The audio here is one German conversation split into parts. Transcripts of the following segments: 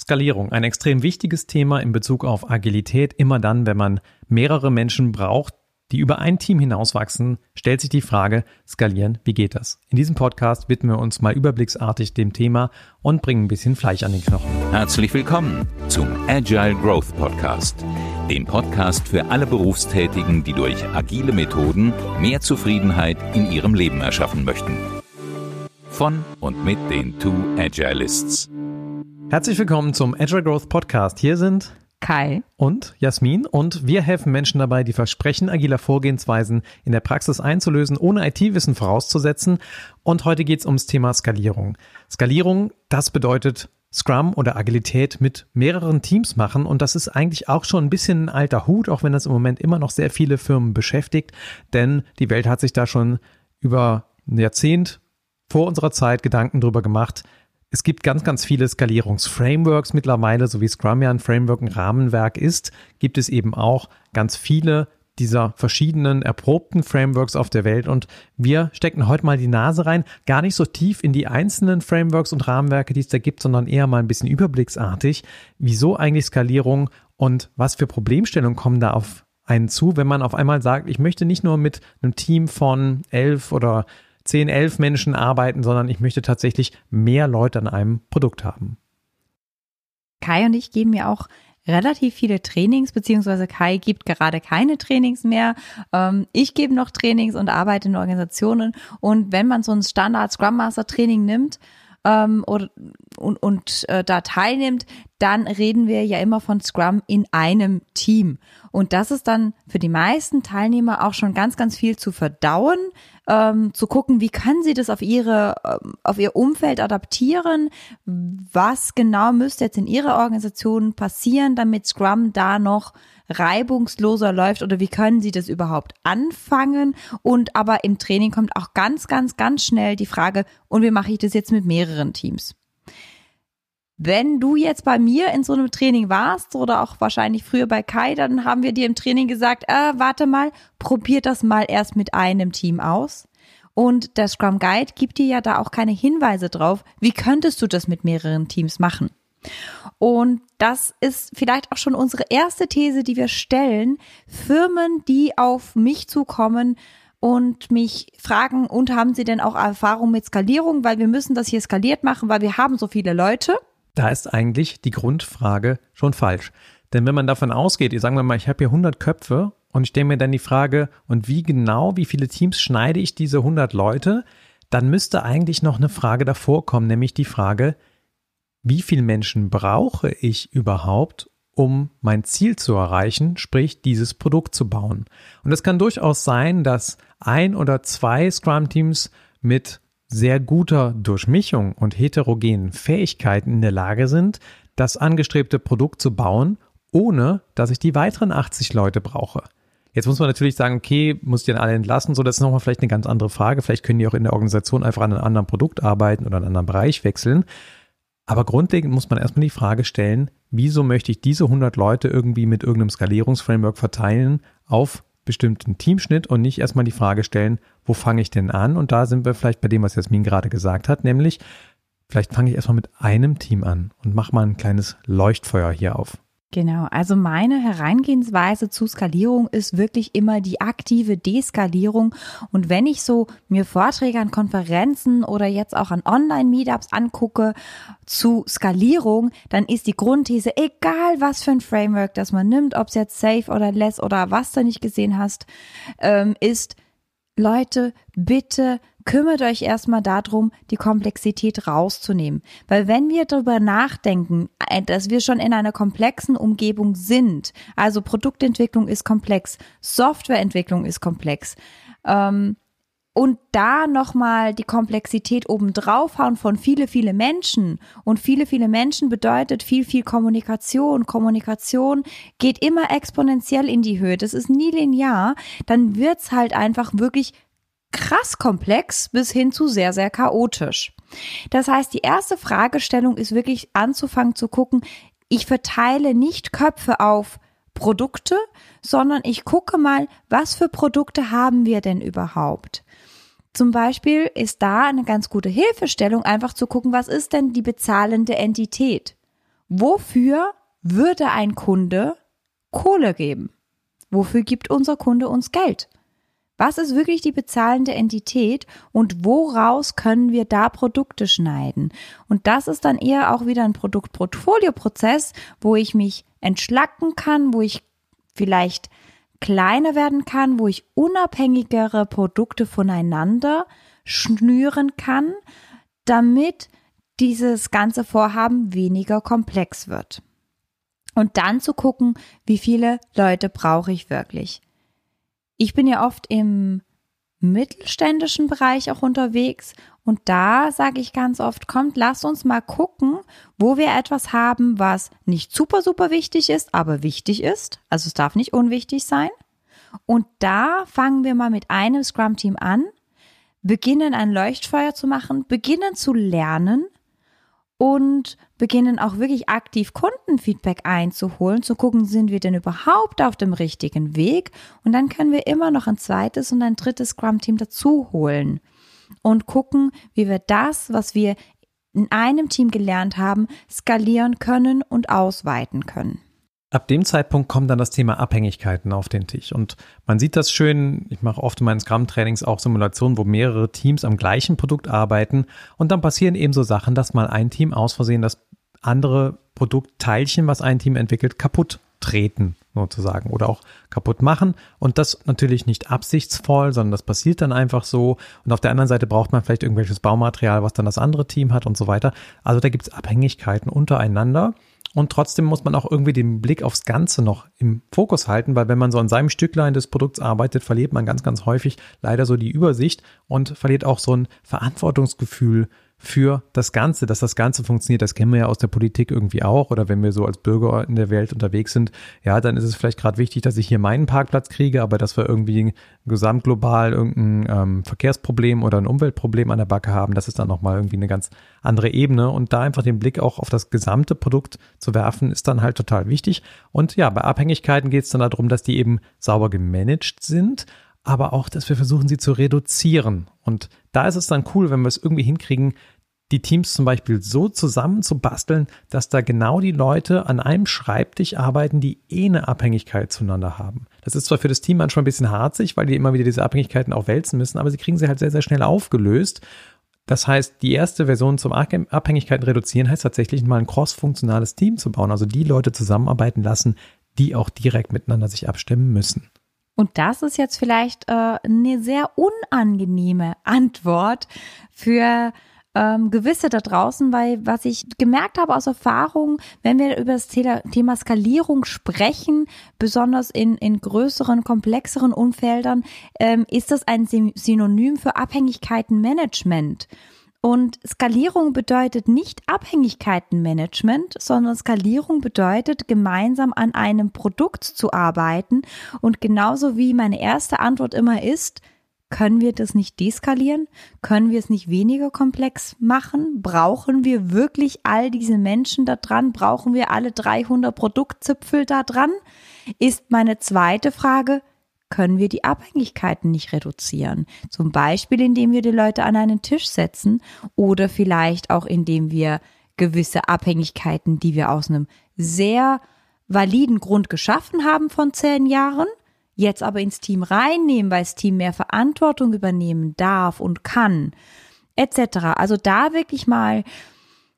Skalierung, ein extrem wichtiges Thema in Bezug auf Agilität. Immer dann, wenn man mehrere Menschen braucht, die über ein Team hinauswachsen, stellt sich die Frage, skalieren, wie geht das? In diesem Podcast widmen wir uns mal überblicksartig dem Thema und bringen ein bisschen Fleisch an den Knochen. Herzlich willkommen zum Agile Growth Podcast, dem Podcast für alle Berufstätigen, die durch agile Methoden mehr Zufriedenheit in ihrem Leben erschaffen möchten. Von und mit den Two Agilists. Herzlich willkommen zum Agile Growth Podcast. Hier sind Kai und Jasmin und wir helfen Menschen dabei, die Versprechen agiler Vorgehensweisen in der Praxis einzulösen, ohne IT-Wissen vorauszusetzen. Und heute geht es ums Thema Skalierung. Skalierung, das bedeutet Scrum oder Agilität mit mehreren Teams machen und das ist eigentlich auch schon ein bisschen ein alter Hut, auch wenn das im Moment immer noch sehr viele Firmen beschäftigt, denn die Welt hat sich da schon über ein Jahrzehnt vor unserer Zeit Gedanken drüber gemacht, es gibt ganz, ganz viele Skalierungsframeworks mittlerweile, so wie Scrum ja ein Framework, ein Rahmenwerk ist, gibt es eben auch ganz viele dieser verschiedenen erprobten Frameworks auf der Welt. Und wir stecken heute mal die Nase rein, gar nicht so tief in die einzelnen Frameworks und Rahmenwerke, die es da gibt, sondern eher mal ein bisschen überblicksartig, wieso eigentlich Skalierung und was für Problemstellungen kommen da auf einen zu, wenn man auf einmal sagt, ich möchte nicht nur mit einem Team von elf oder 10, 11 Menschen arbeiten, sondern ich möchte tatsächlich mehr Leute an einem Produkt haben. Kai und ich geben ja auch relativ viele Trainings, beziehungsweise Kai gibt gerade keine Trainings mehr. Ähm, ich gebe noch Trainings und arbeite in Organisationen. Und wenn man so ein Standard Scrum Master Training nimmt, ähm, oder, und, und äh, da teilnimmt, dann reden wir ja immer von Scrum in einem Team. Und das ist dann für die meisten Teilnehmer auch schon ganz, ganz viel zu verdauen, ähm, zu gucken, wie können sie das auf ihre, ähm, auf ihr Umfeld adaptieren, was genau müsste jetzt in ihrer Organisation passieren, damit Scrum da noch reibungsloser läuft oder wie können sie das überhaupt anfangen? Und aber im Training kommt auch ganz, ganz, ganz schnell die Frage, und wie mache ich das jetzt mit mehreren Teams? Wenn du jetzt bei mir in so einem Training warst oder auch wahrscheinlich früher bei Kai, dann haben wir dir im Training gesagt, äh, warte mal, probier das mal erst mit einem Team aus. Und der Scrum Guide gibt dir ja da auch keine Hinweise drauf, wie könntest du das mit mehreren Teams machen. Und das ist vielleicht auch schon unsere erste These, die wir stellen. Firmen, die auf mich zukommen und mich fragen, und haben sie denn auch Erfahrung mit Skalierung, weil wir müssen das hier skaliert machen, weil wir haben so viele Leute. Da ist eigentlich die Grundfrage schon falsch. Denn wenn man davon ausgeht, sagen wir mal, ich habe hier 100 Köpfe und ich stelle mir dann die Frage, und wie genau, wie viele Teams schneide ich diese 100 Leute, dann müsste eigentlich noch eine Frage davor kommen, nämlich die Frage, wie viele Menschen brauche ich überhaupt, um mein Ziel zu erreichen, sprich dieses Produkt zu bauen. Und es kann durchaus sein, dass ein oder zwei Scrum-Teams mit sehr guter Durchmischung und heterogenen Fähigkeiten in der Lage sind, das angestrebte Produkt zu bauen, ohne dass ich die weiteren 80 Leute brauche. Jetzt muss man natürlich sagen, okay, muss ich denn alle entlassen? So, das ist nochmal vielleicht eine ganz andere Frage. Vielleicht können die auch in der Organisation einfach an einem anderen Produkt arbeiten oder an einem anderen Bereich wechseln. Aber grundlegend muss man erstmal die Frage stellen, wieso möchte ich diese 100 Leute irgendwie mit irgendeinem Skalierungsframework verteilen auf bestimmten Teamschnitt und nicht erstmal die Frage stellen, wo fange ich denn an? Und da sind wir vielleicht bei dem, was Jasmin gerade gesagt hat, nämlich vielleicht fange ich erstmal mit einem Team an und mache mal ein kleines Leuchtfeuer hier auf. Genau, also meine Herangehensweise zu Skalierung ist wirklich immer die aktive Deskalierung. Und wenn ich so mir Vorträge an Konferenzen oder jetzt auch an Online-Meetups angucke zu Skalierung, dann ist die Grundthese, egal was für ein Framework das man nimmt, ob es jetzt Safe oder Less oder was du nicht gesehen hast, ähm, ist, Leute, bitte kümmert euch erstmal darum, die Komplexität rauszunehmen. Weil wenn wir darüber nachdenken, äh, dass wir schon in einer komplexen Umgebung sind, also Produktentwicklung ist komplex, Softwareentwicklung ist komplex, ähm, und da nochmal die Komplexität obendrauf hauen von viele, viele Menschen. Und viele, viele Menschen bedeutet viel, viel Kommunikation. Kommunikation geht immer exponentiell in die Höhe. Das ist nie linear. Dann wird's halt einfach wirklich krass komplex bis hin zu sehr, sehr chaotisch. Das heißt, die erste Fragestellung ist wirklich anzufangen zu gucken, ich verteile nicht Köpfe auf Produkte, sondern ich gucke mal, was für Produkte haben wir denn überhaupt? Zum Beispiel ist da eine ganz gute Hilfestellung, einfach zu gucken, was ist denn die bezahlende Entität? Wofür würde ein Kunde Kohle geben? Wofür gibt unser Kunde uns Geld? Was ist wirklich die bezahlende Entität und woraus können wir da Produkte schneiden? Und das ist dann eher auch wieder ein Produktportfolio-Prozess, wo ich mich entschlacken kann, wo ich vielleicht kleiner werden kann, wo ich unabhängigere Produkte voneinander schnüren kann, damit dieses ganze Vorhaben weniger komplex wird. Und dann zu gucken, wie viele Leute brauche ich wirklich. Ich bin ja oft im mittelständischen Bereich auch unterwegs und da sage ich ganz oft, kommt, lass uns mal gucken, wo wir etwas haben, was nicht super, super wichtig ist, aber wichtig ist. Also es darf nicht unwichtig sein. Und da fangen wir mal mit einem Scrum-Team an, beginnen ein Leuchtfeuer zu machen, beginnen zu lernen, und beginnen auch wirklich aktiv Kundenfeedback einzuholen, zu gucken, sind wir denn überhaupt auf dem richtigen Weg? Und dann können wir immer noch ein zweites und ein drittes Scrum-Team dazu holen und gucken, wie wir das, was wir in einem Team gelernt haben, skalieren können und ausweiten können. Ab dem Zeitpunkt kommt dann das Thema Abhängigkeiten auf den Tisch. Und man sieht das schön, ich mache oft in meinen Scrum-Trainings auch Simulationen, wo mehrere Teams am gleichen Produkt arbeiten. Und dann passieren eben so Sachen, dass mal ein Team aus Versehen das andere Produktteilchen, was ein Team entwickelt, kaputt treten sozusagen oder auch kaputt machen. Und das natürlich nicht absichtsvoll, sondern das passiert dann einfach so. Und auf der anderen Seite braucht man vielleicht irgendwelches Baumaterial, was dann das andere Team hat und so weiter. Also da gibt es Abhängigkeiten untereinander. Und trotzdem muss man auch irgendwie den Blick aufs Ganze noch im Fokus halten, weil wenn man so an seinem Stücklein des Produkts arbeitet, verliert man ganz, ganz häufig leider so die Übersicht und verliert auch so ein Verantwortungsgefühl für das Ganze, dass das Ganze funktioniert. Das kennen wir ja aus der Politik irgendwie auch. Oder wenn wir so als Bürger in der Welt unterwegs sind, ja, dann ist es vielleicht gerade wichtig, dass ich hier meinen Parkplatz kriege, aber dass wir irgendwie gesamtglobal irgendein ähm, Verkehrsproblem oder ein Umweltproblem an der Backe haben, das ist dann nochmal irgendwie eine ganz andere Ebene. Und da einfach den Blick auch auf das gesamte Produkt zu werfen, ist dann halt total wichtig. Und ja, bei Abhängigkeiten geht es dann darum, dass die eben sauber gemanagt sind aber auch, dass wir versuchen, sie zu reduzieren. Und da ist es dann cool, wenn wir es irgendwie hinkriegen, die Teams zum Beispiel so zusammenzubasteln, dass da genau die Leute an einem Schreibtisch arbeiten, die eh eine Abhängigkeit zueinander haben. Das ist zwar für das Team manchmal ein bisschen harzig, weil die immer wieder diese Abhängigkeiten auch wälzen müssen, aber sie kriegen sie halt sehr, sehr schnell aufgelöst. Das heißt, die erste Version zum Abhängigkeiten reduzieren heißt tatsächlich mal ein cross-funktionales Team zu bauen, also die Leute zusammenarbeiten lassen, die auch direkt miteinander sich abstimmen müssen. Und das ist jetzt vielleicht äh, eine sehr unangenehme Antwort für ähm, gewisse da draußen, weil was ich gemerkt habe aus Erfahrung, wenn wir über das Thema Skalierung sprechen, besonders in, in größeren, komplexeren Umfeldern, ähm, ist das ein Synonym für Abhängigkeitenmanagement. Und Skalierung bedeutet nicht Abhängigkeitenmanagement, sondern Skalierung bedeutet, gemeinsam an einem Produkt zu arbeiten. Und genauso wie meine erste Antwort immer ist, können wir das nicht deskalieren? Können wir es nicht weniger komplex machen? Brauchen wir wirklich all diese Menschen da dran? Brauchen wir alle 300 Produktzipfel da dran? Ist meine zweite Frage, können wir die Abhängigkeiten nicht reduzieren. Zum Beispiel, indem wir die Leute an einen Tisch setzen oder vielleicht auch indem wir gewisse Abhängigkeiten, die wir aus einem sehr validen Grund geschaffen haben von zehn Jahren, jetzt aber ins Team reinnehmen, weil das Team mehr Verantwortung übernehmen darf und kann, etc. Also da wirklich mal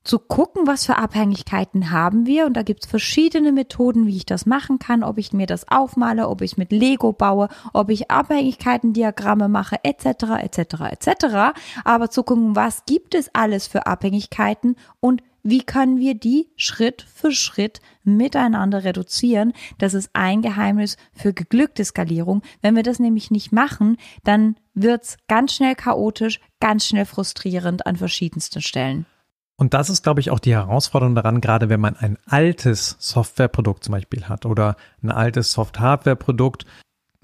zu gucken, was für Abhängigkeiten haben wir. Und da gibt es verschiedene Methoden, wie ich das machen kann, ob ich mir das aufmale, ob ich mit Lego baue, ob ich Abhängigkeitendiagramme mache, etc., etc., etc. Aber zu gucken, was gibt es alles für Abhängigkeiten und wie können wir die Schritt für Schritt miteinander reduzieren? Das ist ein Geheimnis für geglückte Skalierung. Wenn wir das nämlich nicht machen, dann wird's ganz schnell chaotisch, ganz schnell frustrierend an verschiedensten Stellen. Und das ist, glaube ich, auch die Herausforderung daran, gerade wenn man ein altes Softwareprodukt zum Beispiel hat oder ein altes Soft-Hardware-Produkt.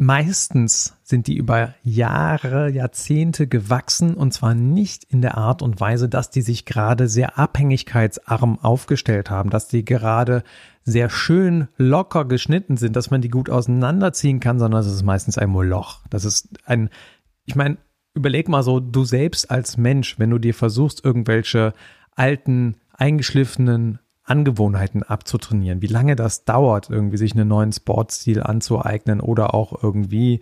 Meistens sind die über Jahre, Jahrzehnte gewachsen und zwar nicht in der Art und Weise, dass die sich gerade sehr abhängigkeitsarm aufgestellt haben, dass die gerade sehr schön locker geschnitten sind, dass man die gut auseinanderziehen kann, sondern es ist meistens ein Moloch. Das ist ein, ich meine, überleg mal so, du selbst als Mensch, wenn du dir versuchst, irgendwelche alten, eingeschliffenen Angewohnheiten abzutrainieren, wie lange das dauert, irgendwie sich einen neuen Sportstil anzueignen oder auch irgendwie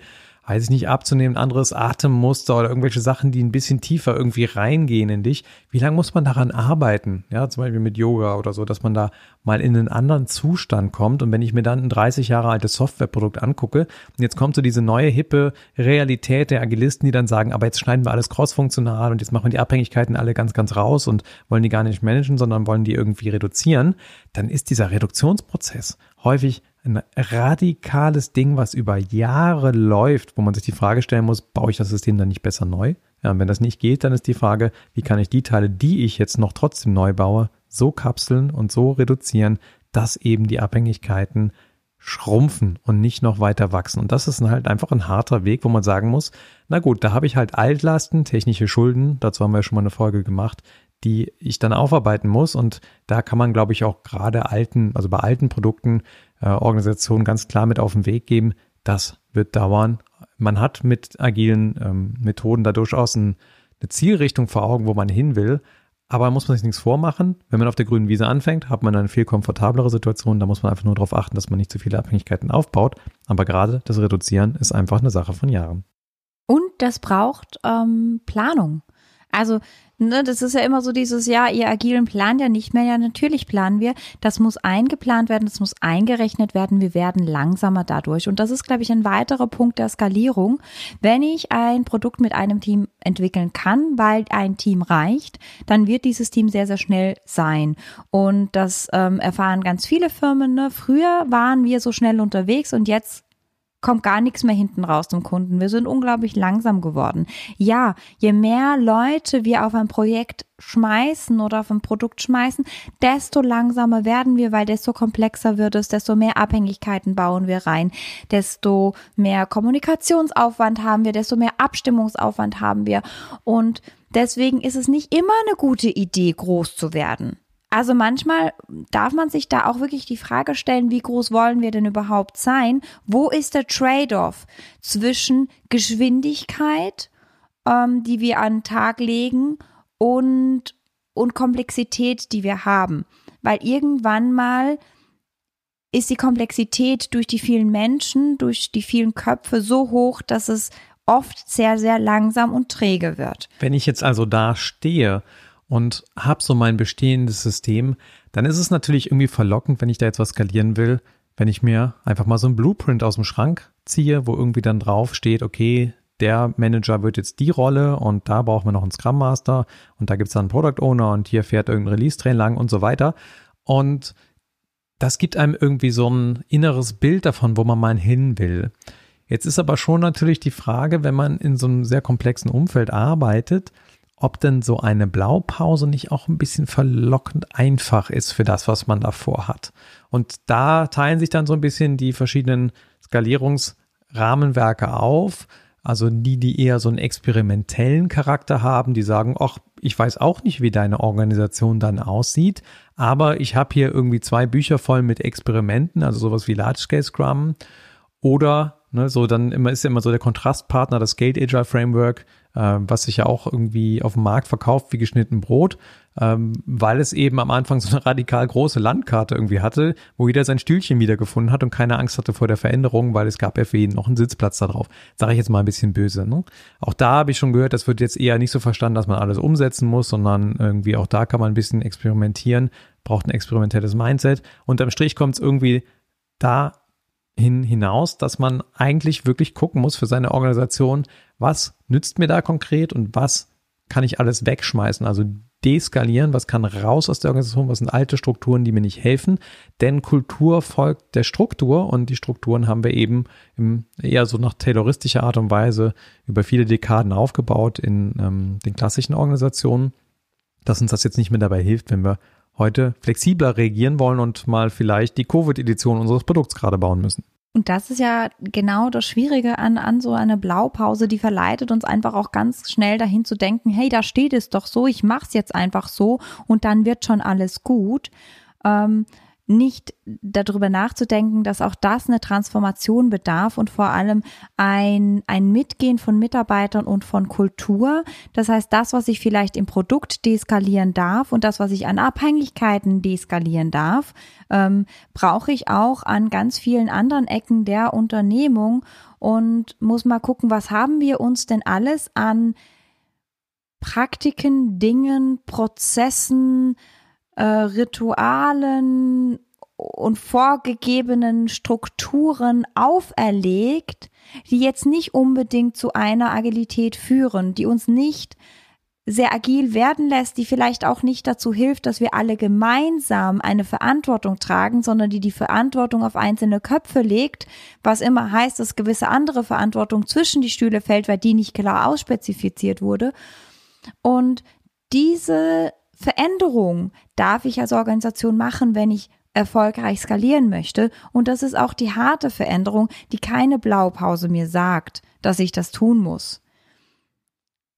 weiß ich nicht, abzunehmen, anderes Atemmuster oder irgendwelche Sachen, die ein bisschen tiefer irgendwie reingehen in dich. Wie lange muss man daran arbeiten? Ja, zum Beispiel mit Yoga oder so, dass man da mal in einen anderen Zustand kommt. Und wenn ich mir dann ein 30 Jahre altes Softwareprodukt angucke, und jetzt kommt so diese neue hippe Realität der Agilisten, die dann sagen, aber jetzt schneiden wir alles crossfunktional und jetzt machen wir die Abhängigkeiten alle ganz, ganz raus und wollen die gar nicht managen, sondern wollen die irgendwie reduzieren, dann ist dieser Reduktionsprozess häufig ein radikales Ding, was über Jahre läuft, wo man sich die Frage stellen muss, baue ich das System dann nicht besser neu? Ja, und wenn das nicht geht, dann ist die Frage, wie kann ich die Teile, die ich jetzt noch trotzdem neu baue, so kapseln und so reduzieren, dass eben die Abhängigkeiten schrumpfen und nicht noch weiter wachsen. Und das ist halt einfach ein harter Weg, wo man sagen muss, na gut, da habe ich halt Altlasten, technische Schulden, dazu haben wir schon mal eine Folge gemacht, die ich dann aufarbeiten muss. Und da kann man, glaube ich, auch gerade alten, also bei alten Produkten, äh, Organisationen ganz klar mit auf den Weg geben. Das wird dauern. Man hat mit agilen ähm, Methoden da durchaus ein, eine Zielrichtung vor Augen, wo man hin will. Aber muss man sich nichts vormachen. Wenn man auf der grünen Wiese anfängt, hat man eine viel komfortablere Situation. Da muss man einfach nur darauf achten, dass man nicht zu viele Abhängigkeiten aufbaut. Aber gerade das Reduzieren ist einfach eine Sache von Jahren. Und das braucht ähm, Planung. Also Ne, das ist ja immer so dieses, ja, ihr agilen plant ja nicht mehr. Ja, natürlich planen wir. Das muss eingeplant werden, das muss eingerechnet werden. Wir werden langsamer dadurch. Und das ist, glaube ich, ein weiterer Punkt der Skalierung. Wenn ich ein Produkt mit einem Team entwickeln kann, weil ein Team reicht, dann wird dieses Team sehr, sehr schnell sein. Und das ähm, erfahren ganz viele Firmen. Ne? Früher waren wir so schnell unterwegs und jetzt kommt gar nichts mehr hinten raus zum Kunden. Wir sind unglaublich langsam geworden. Ja, je mehr Leute wir auf ein Projekt schmeißen oder auf ein Produkt schmeißen, desto langsamer werden wir, weil desto komplexer wird es, desto mehr Abhängigkeiten bauen wir rein, desto mehr Kommunikationsaufwand haben wir, desto mehr Abstimmungsaufwand haben wir. Und deswegen ist es nicht immer eine gute Idee, groß zu werden. Also manchmal darf man sich da auch wirklich die Frage stellen, wie groß wollen wir denn überhaupt sein? Wo ist der Trade-off zwischen Geschwindigkeit, ähm, die wir an den Tag legen, und, und Komplexität, die wir haben? Weil irgendwann mal ist die Komplexität durch die vielen Menschen, durch die vielen Köpfe so hoch, dass es oft sehr, sehr langsam und träge wird. Wenn ich jetzt also da stehe und habe so mein bestehendes System, dann ist es natürlich irgendwie verlockend, wenn ich da jetzt was skalieren will, wenn ich mir einfach mal so ein Blueprint aus dem Schrank ziehe, wo irgendwie dann drauf steht, okay, der Manager wird jetzt die Rolle und da brauchen wir noch einen Scrum Master und da gibt es dann einen Product Owner und hier fährt irgendein Release-Train lang und so weiter. Und das gibt einem irgendwie so ein inneres Bild davon, wo man mal hin will. Jetzt ist aber schon natürlich die Frage, wenn man in so einem sehr komplexen Umfeld arbeitet, ob denn so eine Blaupause nicht auch ein bisschen verlockend einfach ist für das, was man davor hat. Und da teilen sich dann so ein bisschen die verschiedenen Skalierungsrahmenwerke auf. Also die, die eher so einen experimentellen Charakter haben, die sagen, ach, ich weiß auch nicht, wie deine Organisation dann aussieht, aber ich habe hier irgendwie zwei Bücher voll mit Experimenten, also sowas wie Large Scale Scrum oder ne, so dann immer ist ja immer so der Kontrastpartner, das Gate Agile Framework, was sich ja auch irgendwie auf dem Markt verkauft wie geschnitten Brot, ähm, weil es eben am Anfang so eine radikal große Landkarte irgendwie hatte, wo jeder sein Stühlchen wiedergefunden hat und keine Angst hatte vor der Veränderung, weil es gab ja für jeden noch einen Sitzplatz da drauf. Sage ich jetzt mal ein bisschen böse. Ne? Auch da habe ich schon gehört, das wird jetzt eher nicht so verstanden, dass man alles umsetzen muss, sondern irgendwie auch da kann man ein bisschen experimentieren, braucht ein experimentelles Mindset. Unterm Strich kommt es irgendwie da hin hinaus, dass man eigentlich wirklich gucken muss für seine Organisation, was nützt mir da konkret und was kann ich alles wegschmeißen, also deskalieren, was kann raus aus der Organisation, was sind alte Strukturen, die mir nicht helfen, denn Kultur folgt der Struktur und die Strukturen haben wir eben im, eher so nach tayloristischer Art und Weise über viele Dekaden aufgebaut in ähm, den klassischen Organisationen, dass uns das jetzt nicht mehr dabei hilft, wenn wir heute flexibler reagieren wollen und mal vielleicht die Covid-Edition unseres Produkts gerade bauen müssen. Und das ist ja genau das Schwierige an, an so einer Blaupause, die verleitet uns einfach auch ganz schnell dahin zu denken, hey, da steht es doch so, ich mach's jetzt einfach so und dann wird schon alles gut. Ähm, nicht darüber nachzudenken, dass auch das eine Transformation bedarf und vor allem ein, ein Mitgehen von Mitarbeitern und von Kultur. Das heißt, das, was ich vielleicht im Produkt deeskalieren darf und das, was ich an Abhängigkeiten deeskalieren darf, ähm, brauche ich auch an ganz vielen anderen Ecken der Unternehmung und muss mal gucken, was haben wir uns denn alles an Praktiken, Dingen, Prozessen, äh, Ritualen und vorgegebenen Strukturen auferlegt, die jetzt nicht unbedingt zu einer Agilität führen, die uns nicht sehr agil werden lässt, die vielleicht auch nicht dazu hilft, dass wir alle gemeinsam eine Verantwortung tragen, sondern die die Verantwortung auf einzelne Köpfe legt, was immer heißt, dass gewisse andere Verantwortung zwischen die Stühle fällt, weil die nicht klar ausspezifiziert wurde. Und diese Veränderung darf ich als Organisation machen, wenn ich erfolgreich skalieren möchte. Und das ist auch die harte Veränderung, die keine Blaupause mir sagt, dass ich das tun muss.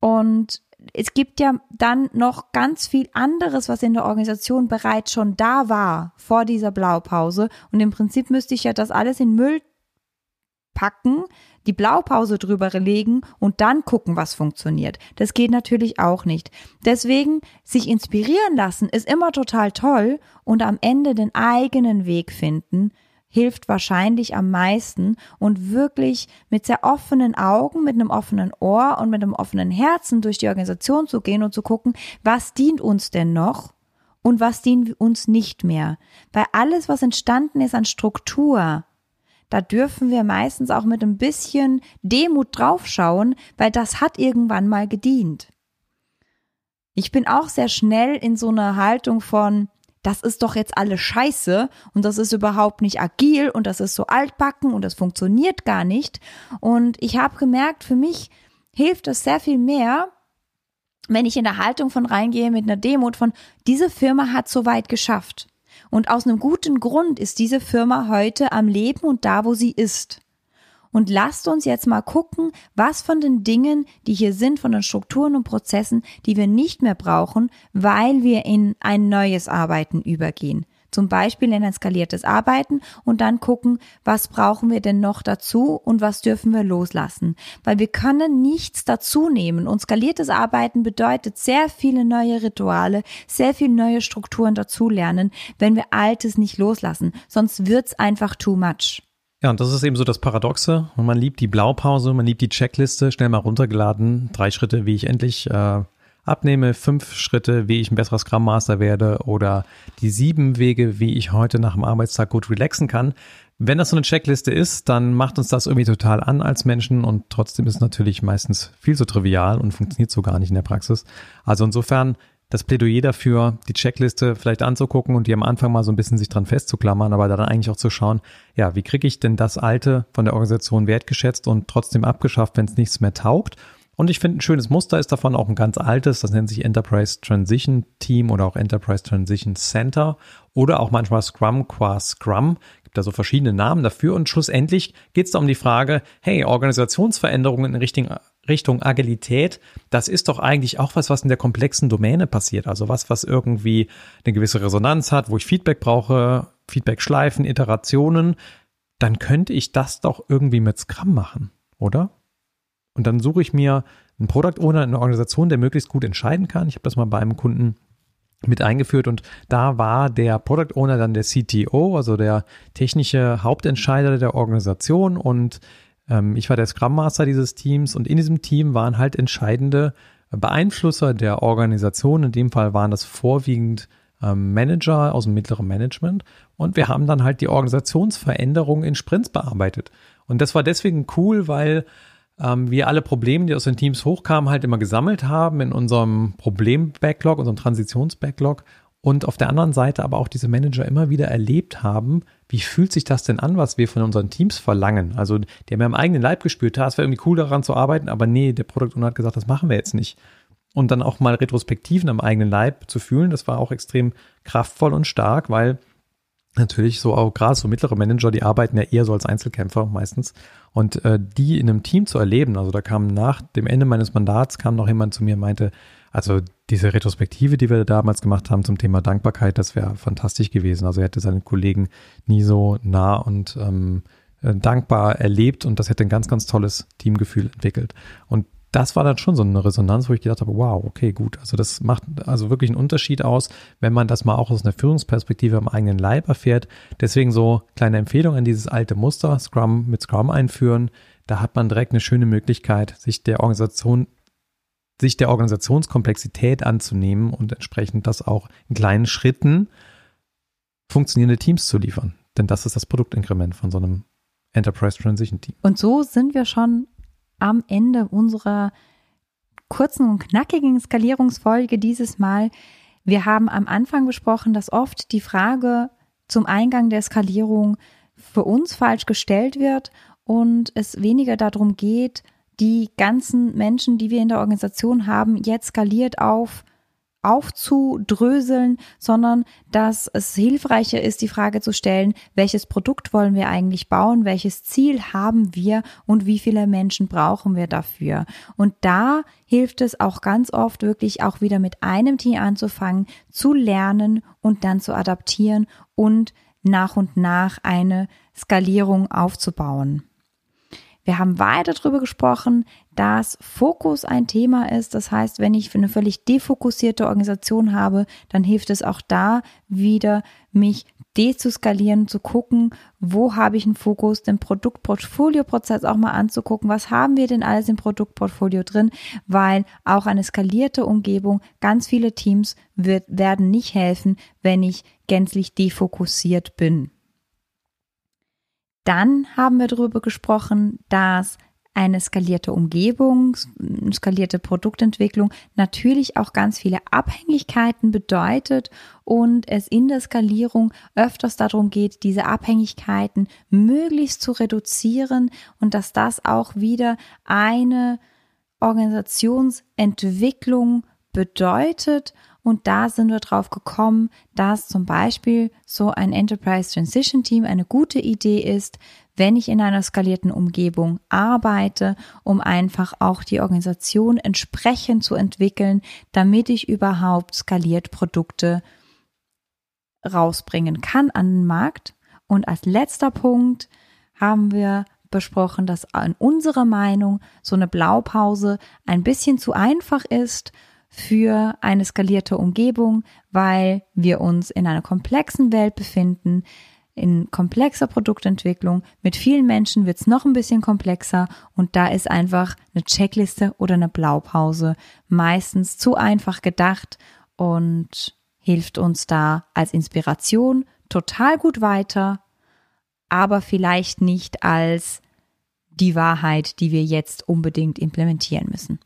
Und es gibt ja dann noch ganz viel anderes, was in der Organisation bereits schon da war vor dieser Blaupause. Und im Prinzip müsste ich ja das alles in Müll packen, die Blaupause drüber legen und dann gucken, was funktioniert. Das geht natürlich auch nicht. Deswegen sich inspirieren lassen ist immer total toll und am Ende den eigenen Weg finden hilft wahrscheinlich am meisten und wirklich mit sehr offenen Augen, mit einem offenen Ohr und mit einem offenen Herzen durch die Organisation zu gehen und zu gucken, was dient uns denn noch und was dient uns nicht mehr. Weil alles, was entstanden ist an Struktur, da dürfen wir meistens auch mit ein bisschen Demut draufschauen, weil das hat irgendwann mal gedient. Ich bin auch sehr schnell in so einer Haltung von, das ist doch jetzt alles scheiße und das ist überhaupt nicht agil und das ist so altbacken und das funktioniert gar nicht. Und ich habe gemerkt, für mich hilft es sehr viel mehr, wenn ich in der Haltung von reingehe mit einer Demut von, diese Firma hat so weit geschafft. Und aus einem guten Grund ist diese Firma heute am Leben und da, wo sie ist. Und lasst uns jetzt mal gucken, was von den Dingen, die hier sind, von den Strukturen und Prozessen, die wir nicht mehr brauchen, weil wir in ein neues Arbeiten übergehen. Zum Beispiel in ein skaliertes Arbeiten und dann gucken, was brauchen wir denn noch dazu und was dürfen wir loslassen. Weil wir können nichts dazu nehmen und skaliertes Arbeiten bedeutet sehr viele neue Rituale, sehr viele neue Strukturen dazulernen, wenn wir Altes nicht loslassen. Sonst wird's einfach too much. Ja, und das ist eben so das Paradoxe. Und man liebt die Blaupause, man liebt die Checkliste, schnell mal runtergeladen, drei Schritte, wie ich endlich äh, abnehme, fünf Schritte, wie ich ein besserer Scrum Master werde oder die sieben Wege, wie ich heute nach dem Arbeitstag gut relaxen kann. Wenn das so eine Checkliste ist, dann macht uns das irgendwie total an als Menschen und trotzdem ist es natürlich meistens viel zu trivial und funktioniert so gar nicht in der Praxis. Also insofern das Plädoyer dafür, die Checkliste vielleicht anzugucken und die am Anfang mal so ein bisschen sich dran festzuklammern, aber dann eigentlich auch zu schauen, ja, wie kriege ich denn das Alte von der Organisation wertgeschätzt und trotzdem abgeschafft, wenn es nichts mehr taugt? Und ich finde, ein schönes Muster ist davon auch ein ganz altes, das nennt sich Enterprise Transition Team oder auch Enterprise Transition Center oder auch manchmal Scrum qua Scrum. Gibt da so verschiedene Namen dafür. Und schlussendlich geht es da um die Frage, hey, Organisationsveränderungen in Richtung, Richtung Agilität, das ist doch eigentlich auch was, was in der komplexen Domäne passiert. Also was, was irgendwie eine gewisse Resonanz hat, wo ich Feedback brauche, Feedback-Schleifen, Iterationen, dann könnte ich das doch irgendwie mit Scrum machen, oder? Und dann suche ich mir einen Product Owner in einer Organisation, der möglichst gut entscheiden kann. Ich habe das mal bei einem Kunden mit eingeführt und da war der Product Owner dann der CTO, also der technische Hauptentscheider der Organisation und ähm, ich war der Scrum Master dieses Teams und in diesem Team waren halt entscheidende Beeinflusser der Organisation. In dem Fall waren das vorwiegend ähm, Manager aus dem mittleren Management und wir haben dann halt die Organisationsveränderung in Sprints bearbeitet. Und das war deswegen cool, weil ähm, wir alle Probleme, die aus den Teams hochkamen, halt immer gesammelt haben in unserem Problem-Backlog, unserem Transitions-Backlog und auf der anderen Seite aber auch diese Manager immer wieder erlebt haben, wie fühlt sich das denn an, was wir von unseren Teams verlangen? Also die haben ja im eigenen Leib gespürt, es wäre irgendwie cool daran zu arbeiten, aber nee, der Product Owner hat gesagt, das machen wir jetzt nicht. Und dann auch mal Retrospektiven am eigenen Leib zu fühlen, das war auch extrem kraftvoll und stark, weil natürlich so auch gerade so mittlere Manager, die arbeiten ja eher so als Einzelkämpfer meistens. Und äh, die in einem Team zu erleben, also da kam nach dem Ende meines Mandats, kam noch jemand zu mir und meinte, also diese Retrospektive, die wir damals gemacht haben zum Thema Dankbarkeit, das wäre fantastisch gewesen. Also er hätte seine Kollegen nie so nah und ähm, äh, dankbar erlebt und das hätte ein ganz, ganz tolles Teamgefühl entwickelt. Und das war dann schon so eine Resonanz, wo ich gedacht habe, wow, okay, gut. Also das macht also wirklich einen Unterschied aus, wenn man das mal auch aus einer Führungsperspektive am eigenen Leib erfährt. Deswegen so kleine Empfehlung an dieses alte Muster, Scrum mit Scrum einführen. Da hat man direkt eine schöne Möglichkeit, sich der Organisation, sich der Organisationskomplexität anzunehmen und entsprechend das auch in kleinen Schritten funktionierende Teams zu liefern. Denn das ist das Produktinkrement von so einem Enterprise Transition Team. Und so sind wir schon am Ende unserer kurzen und knackigen Skalierungsfolge dieses Mal. Wir haben am Anfang besprochen, dass oft die Frage zum Eingang der Skalierung für uns falsch gestellt wird und es weniger darum geht, die ganzen Menschen, die wir in der Organisation haben, jetzt skaliert auf aufzudröseln, sondern dass es hilfreicher ist, die Frage zu stellen, welches Produkt wollen wir eigentlich bauen, welches Ziel haben wir und wie viele Menschen brauchen wir dafür. Und da hilft es auch ganz oft wirklich auch wieder mit einem Team anzufangen, zu lernen und dann zu adaptieren und nach und nach eine Skalierung aufzubauen. Wir haben weiter darüber gesprochen, dass Fokus ein Thema ist. Das heißt, wenn ich eine völlig defokussierte Organisation habe, dann hilft es auch da wieder, mich dezuskalieren, zu gucken, wo habe ich einen Fokus, den Produktportfolio-Prozess auch mal anzugucken, was haben wir denn alles im Produktportfolio drin, weil auch eine skalierte Umgebung, ganz viele Teams wird, werden nicht helfen, wenn ich gänzlich defokussiert bin. Dann haben wir darüber gesprochen, dass eine skalierte Umgebung, skalierte Produktentwicklung natürlich auch ganz viele Abhängigkeiten bedeutet und es in der Skalierung öfters darum geht, diese Abhängigkeiten möglichst zu reduzieren und dass das auch wieder eine Organisationsentwicklung bedeutet und da sind wir drauf gekommen, dass zum Beispiel so ein Enterprise Transition Team eine gute Idee ist, wenn ich in einer skalierten Umgebung arbeite, um einfach auch die Organisation entsprechend zu entwickeln, damit ich überhaupt skaliert Produkte rausbringen kann an den Markt. Und als letzter Punkt haben wir besprochen, dass in unserer Meinung so eine Blaupause ein bisschen zu einfach ist für eine skalierte Umgebung, weil wir uns in einer komplexen Welt befinden, in komplexer Produktentwicklung. Mit vielen Menschen wird es noch ein bisschen komplexer und da ist einfach eine Checkliste oder eine Blaupause meistens zu einfach gedacht und hilft uns da als Inspiration total gut weiter, aber vielleicht nicht als die Wahrheit, die wir jetzt unbedingt implementieren müssen.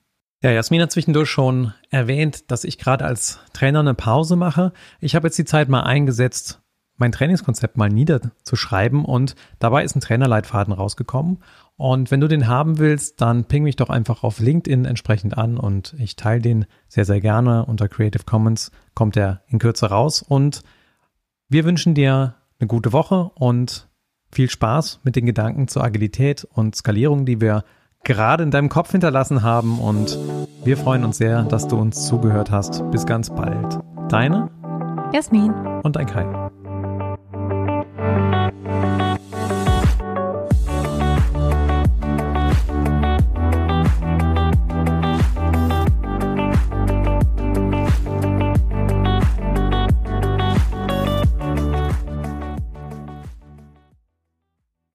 Ja, Jasmin hat zwischendurch schon erwähnt, dass ich gerade als Trainer eine Pause mache. Ich habe jetzt die Zeit mal eingesetzt, mein Trainingskonzept mal niederzuschreiben und dabei ist ein Trainerleitfaden rausgekommen. Und wenn du den haben willst, dann ping mich doch einfach auf LinkedIn entsprechend an und ich teile den sehr, sehr gerne. Unter Creative Commons kommt er in Kürze raus und wir wünschen dir eine gute Woche und viel Spaß mit den Gedanken zur Agilität und Skalierung, die wir gerade in deinem Kopf hinterlassen haben. Und wir freuen uns sehr, dass du uns zugehört hast. Bis ganz bald. Deine Jasmin und dein Kai.